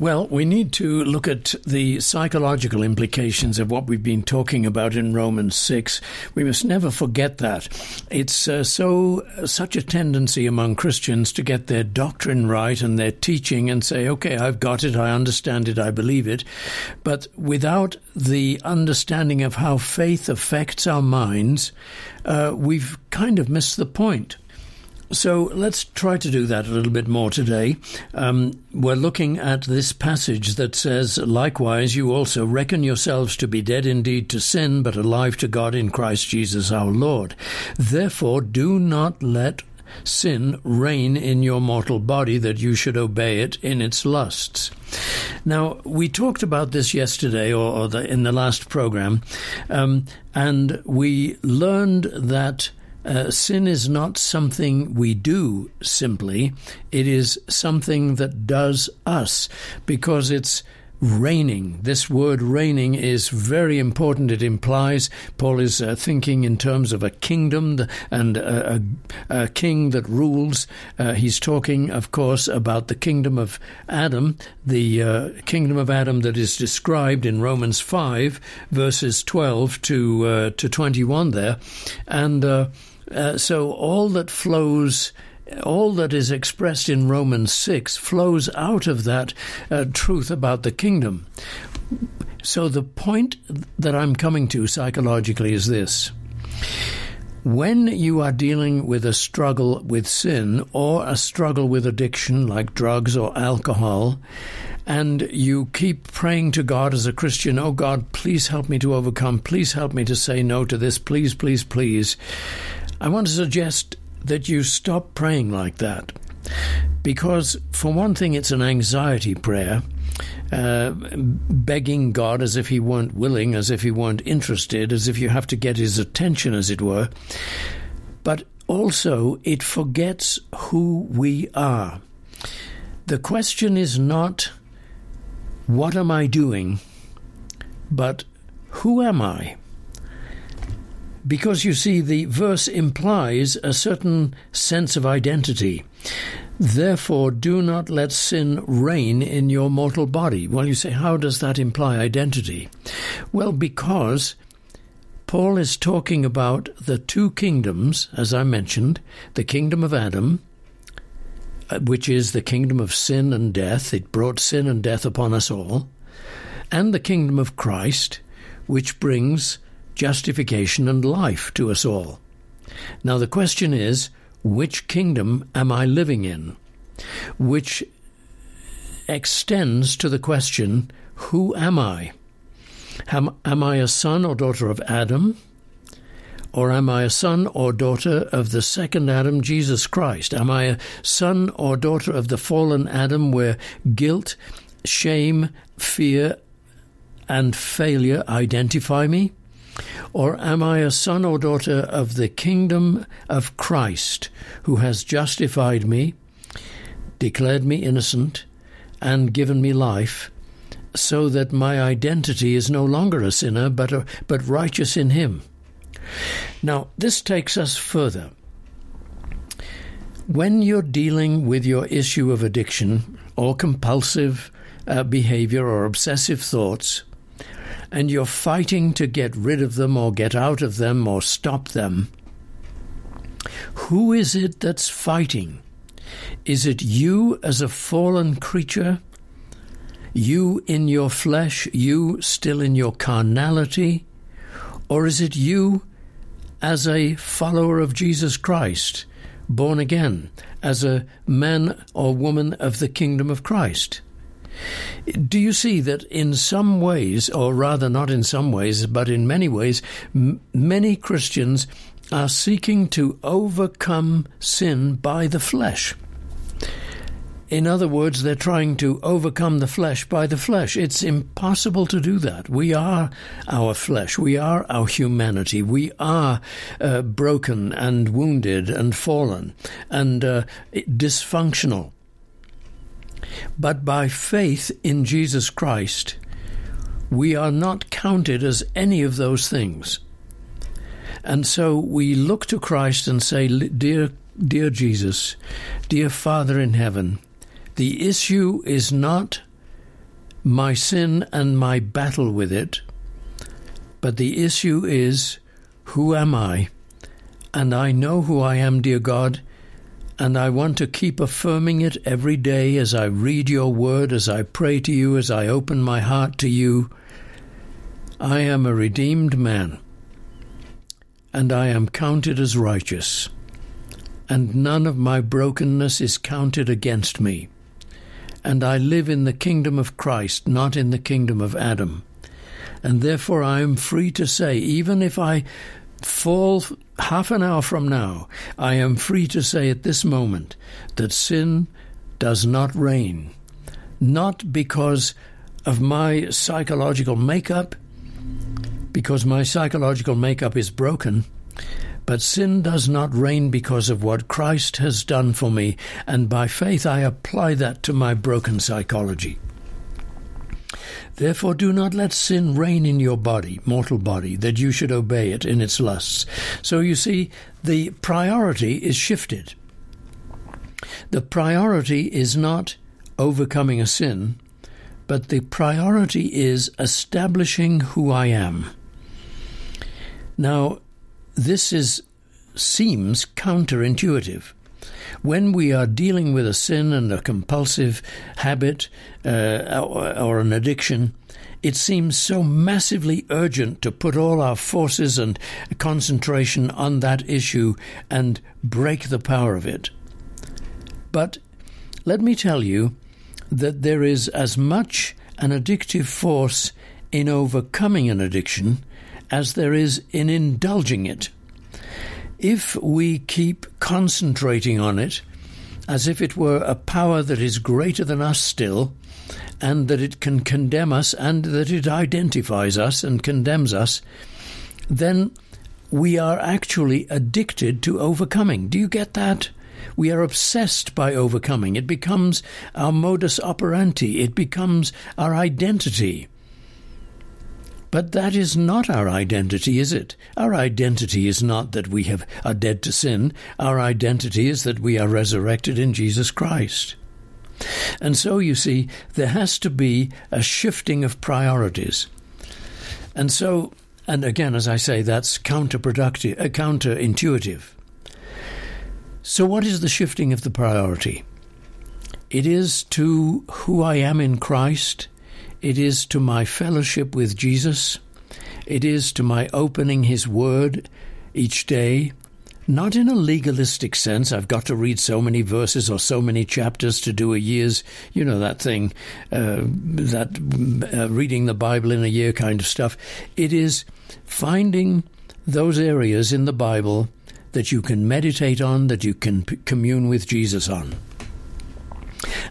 Well, we need to look at the psychological implications of what we've been talking about in Romans 6. We must never forget that. It's uh, so such a tendency among Christians to get their doctrine right and their teaching and say, "Okay, I've got it, I understand it, I believe it." But without the understanding of how faith affects our minds, uh, we've kind of missed the point. So let's try to do that a little bit more today. Um, we're looking at this passage that says, Likewise, you also reckon yourselves to be dead indeed to sin, but alive to God in Christ Jesus our Lord. Therefore, do not let sin reign in your mortal body that you should obey it in its lusts. Now, we talked about this yesterday or, or the, in the last program, um, and we learned that uh, sin is not something we do simply, it is something that does us because it's reigning. This word reigning is very important. It implies Paul is uh, thinking in terms of a kingdom and a, a, a king that rules. Uh, he's talking, of course, about the kingdom of Adam, the uh, kingdom of Adam that is described in Romans 5, verses 12 to, uh, to 21 there. And uh, uh, so all that flows all that is expressed in Romans 6 flows out of that uh, truth about the kingdom. So, the point that I'm coming to psychologically is this. When you are dealing with a struggle with sin or a struggle with addiction like drugs or alcohol, and you keep praying to God as a Christian, oh God, please help me to overcome, please help me to say no to this, please, please, please I want to suggest that you stop praying like that. Because, for one thing, it's an anxiety prayer, uh, begging God as if He weren't willing, as if He weren't interested, as if you have to get His attention, as it were. But also, it forgets who we are. The question is not, what am I doing? But, who am I? Because you see, the verse implies a certain sense of identity. Therefore, do not let sin reign in your mortal body. Well, you say, how does that imply identity? Well, because Paul is talking about the two kingdoms, as I mentioned the kingdom of Adam, uh, which is the kingdom of sin and death, it brought sin and death upon us all, and the kingdom of Christ, which brings justification and life to us all. Now, the question is which kingdom am I living in? Which extends to the question who am I? Am, am I a son or daughter of Adam? Or am I a son or daughter of the second Adam, Jesus Christ? Am I a son or daughter of the fallen Adam where guilt, shame, fear, and failure identify me? Or am I a son or daughter of the kingdom of Christ, who has justified me, declared me innocent, and given me life, so that my identity is no longer a sinner, but, a, but righteous in Him? Now, this takes us further. When you're dealing with your issue of addiction or compulsive uh, behavior or obsessive thoughts, and you're fighting to get rid of them or get out of them or stop them, who is it that's fighting? Is it you as a fallen creature? You in your flesh, you still in your carnality? Or is it you as a follower of Jesus Christ, born again, as a man or woman of the kingdom of Christ? Do you see that in some ways, or rather not in some ways, but in many ways, m- many Christians are seeking to overcome sin by the flesh? In other words, they're trying to overcome the flesh by the flesh. It's impossible to do that. We are our flesh. We are our humanity. We are uh, broken and wounded and fallen and uh, dysfunctional. But by faith in Jesus Christ, we are not counted as any of those things. And so we look to Christ and say, Dear, dear Jesus, dear Father in heaven, the issue is not my sin and my battle with it, but the issue is who am I? And I know who I am, dear God, and I want to keep affirming it every day as I read your word, as I pray to you, as I open my heart to you. I am a redeemed man, and I am counted as righteous, and none of my brokenness is counted against me. And I live in the kingdom of Christ, not in the kingdom of Adam. And therefore I am free to say, even if I fall half an hour from now, I am free to say at this moment that sin does not reign, not because of my psychological makeup, because my psychological makeup is broken, but sin does not reign because of what Christ has done for me, and by faith I apply that to my broken psychology. Therefore, do not let sin reign in your body, mortal body, that you should obey it in its lusts. So you see, the priority is shifted. The priority is not overcoming a sin, but the priority is establishing who I am. Now, this is seems counterintuitive when we are dealing with a sin and a compulsive habit uh, or, or an addiction, it seems so massively urgent to put all our forces and concentration on that issue and break the power of it. But let me tell you that there is as much an addictive force in overcoming an addiction as there is in indulging it if we keep concentrating on it as if it were a power that is greater than us still, and that it can condemn us, and that it identifies us and condemns us, then we are actually addicted to overcoming. Do you get that? We are obsessed by overcoming. It becomes our modus operandi, it becomes our identity. But that is not our identity, is it? Our identity is not that we have, are dead to sin. Our identity is that we are resurrected in Jesus Christ. And so, you see, there has to be a shifting of priorities. And so, and again, as I say, that's counterproductive, uh, counterintuitive. So, what is the shifting of the priority? It is to who I am in Christ it is to my fellowship with Jesus. It is to my opening His Word each day, not in a legalistic sense. I've got to read so many verses or so many chapters to do a year's, you know, that thing, uh, that uh, reading the Bible in a year kind of stuff. It is finding those areas in the Bible that you can meditate on, that you can p- commune with Jesus on.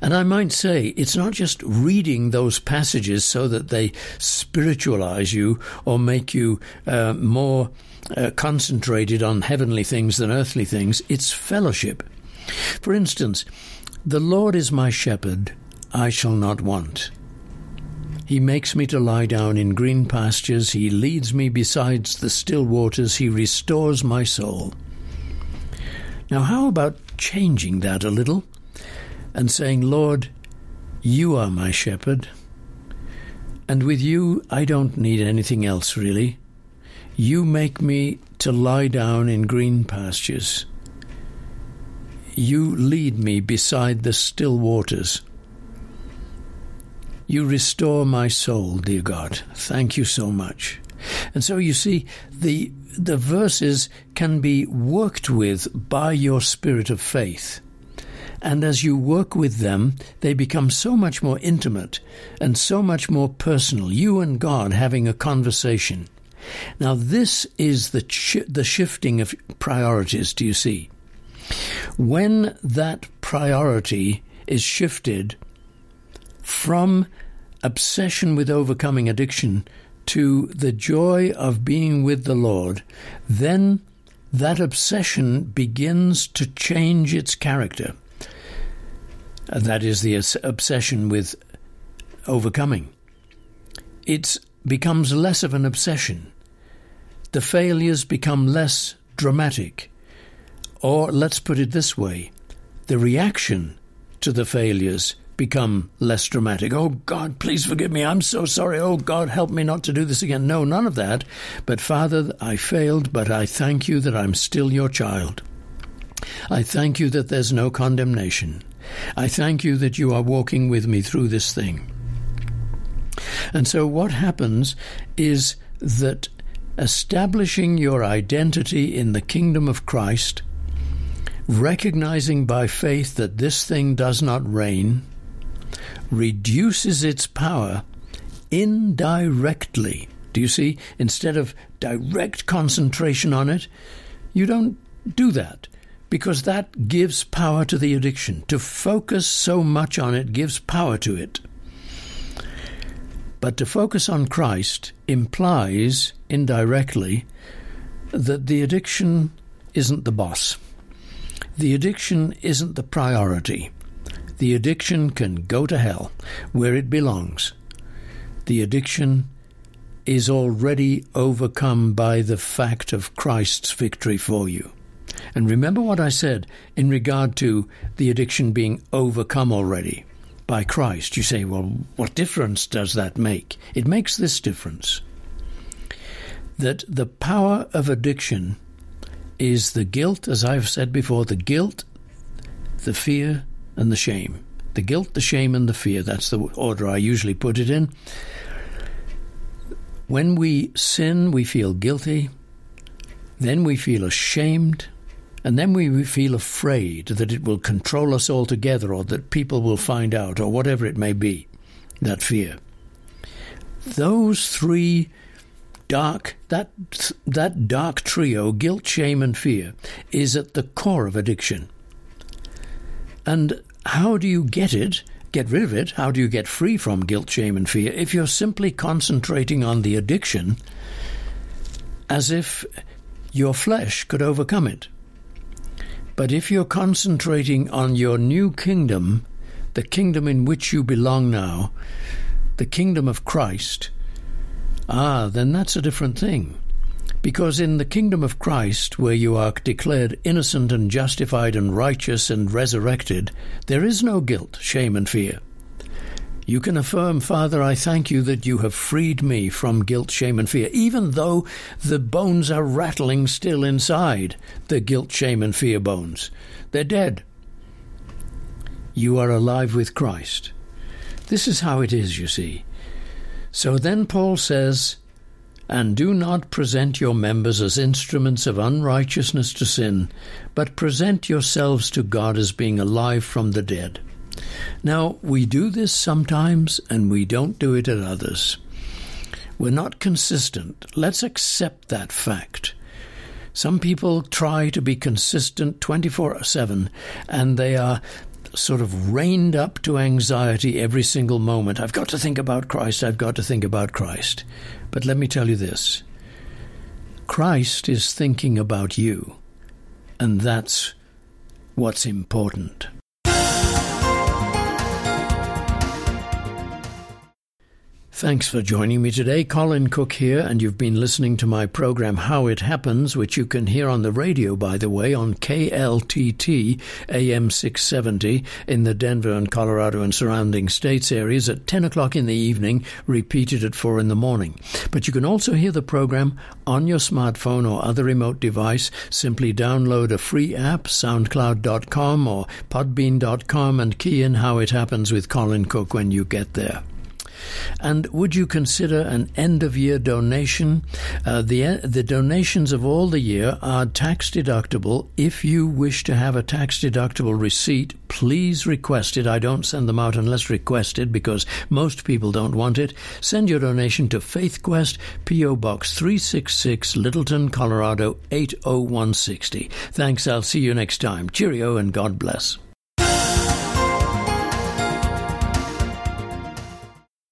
And I might say it's not just reading those passages so that they spiritualize you or make you uh, more uh, concentrated on heavenly things than earthly things, it's fellowship. For instance, the Lord is my shepherd, I shall not want. He makes me to lie down in green pastures. He leads me beside the still waters. He restores my soul. Now, how about changing that a little and saying, Lord, you are my shepherd, and with you I don't need anything else really. You make me to lie down in green pastures. You lead me beside the still waters. You restore my soul, dear God. Thank you so much. And so you see, the the verses can be worked with by your spirit of faith. And as you work with them, they become so much more intimate and so much more personal, you and God having a conversation. Now, this is the, the shifting of priorities, do you see? When that priority is shifted from obsession with overcoming addiction to the joy of being with the Lord, then that obsession begins to change its character. That is the obsession with overcoming. It becomes less of an obsession. The failures become less dramatic. Or let's put it this way the reaction to the failures become less dramatic. Oh God, please forgive me. I'm so sorry. Oh God, help me not to do this again. No, none of that. But Father, I failed, but I thank you that I'm still your child. I thank you that there's no condemnation. I thank you that you are walking with me through this thing. And so what happens is that establishing your identity in the kingdom of Christ, recognizing by faith that this thing does not reign, reduces its power indirectly. Do you see? Instead of direct concentration on it, you don't do that because that gives power to the addiction. To focus so much on it gives power to it. But to focus on Christ implies, indirectly, that the addiction isn't the boss. The addiction isn't the priority. The addiction can go to hell, where it belongs. The addiction is already overcome by the fact of Christ's victory for you. And remember what I said in regard to the addiction being overcome already by Christ. You say, well, what difference does that make? It makes this difference that the power of addiction is the guilt, as I've said before, the guilt, the fear, and the shame. The guilt, the shame, and the fear. That's the order I usually put it in. When we sin, we feel guilty. Then we feel ashamed. And then we feel afraid that it will control us altogether or that people will find out or whatever it may be, that fear. Those three dark, that, that dark trio, guilt, shame, and fear, is at the core of addiction. And how do you get it? Get rid of it? How do you get free from guilt, shame, and fear? If you're simply concentrating on the addiction as if your flesh could overcome it. But if you're concentrating on your new kingdom, the kingdom in which you belong now, the kingdom of Christ, ah, then that's a different thing. Because in the kingdom of Christ, where you are declared innocent and justified and righteous and resurrected, there is no guilt, shame, and fear. You can affirm, Father, I thank you that you have freed me from guilt, shame, and fear, even though the bones are rattling still inside the guilt, shame, and fear bones. They're dead. You are alive with Christ. This is how it is, you see. So then Paul says, And do not present your members as instruments of unrighteousness to sin, but present yourselves to God as being alive from the dead. Now, we do this sometimes and we don't do it at others. We're not consistent. Let's accept that fact. Some people try to be consistent 24 7 and they are sort of reined up to anxiety every single moment. I've got to think about Christ, I've got to think about Christ. But let me tell you this Christ is thinking about you, and that's what's important. Thanks for joining me today. Colin Cook here, and you've been listening to my program How It Happens, which you can hear on the radio, by the way, on KLTT AM 670 in the Denver and Colorado and surrounding states areas at 10 o'clock in the evening, repeated at 4 in the morning. But you can also hear the program on your smartphone or other remote device. Simply download a free app, soundcloud.com or podbean.com, and key in How It Happens with Colin Cook when you get there. And would you consider an end of year donation? Uh, the, the donations of all the year are tax deductible. If you wish to have a tax deductible receipt, please request it. I don't send them out unless requested because most people don't want it. Send your donation to FaithQuest, P.O. Box 366, Littleton, Colorado 80160. Thanks. I'll see you next time. Cheerio and God bless.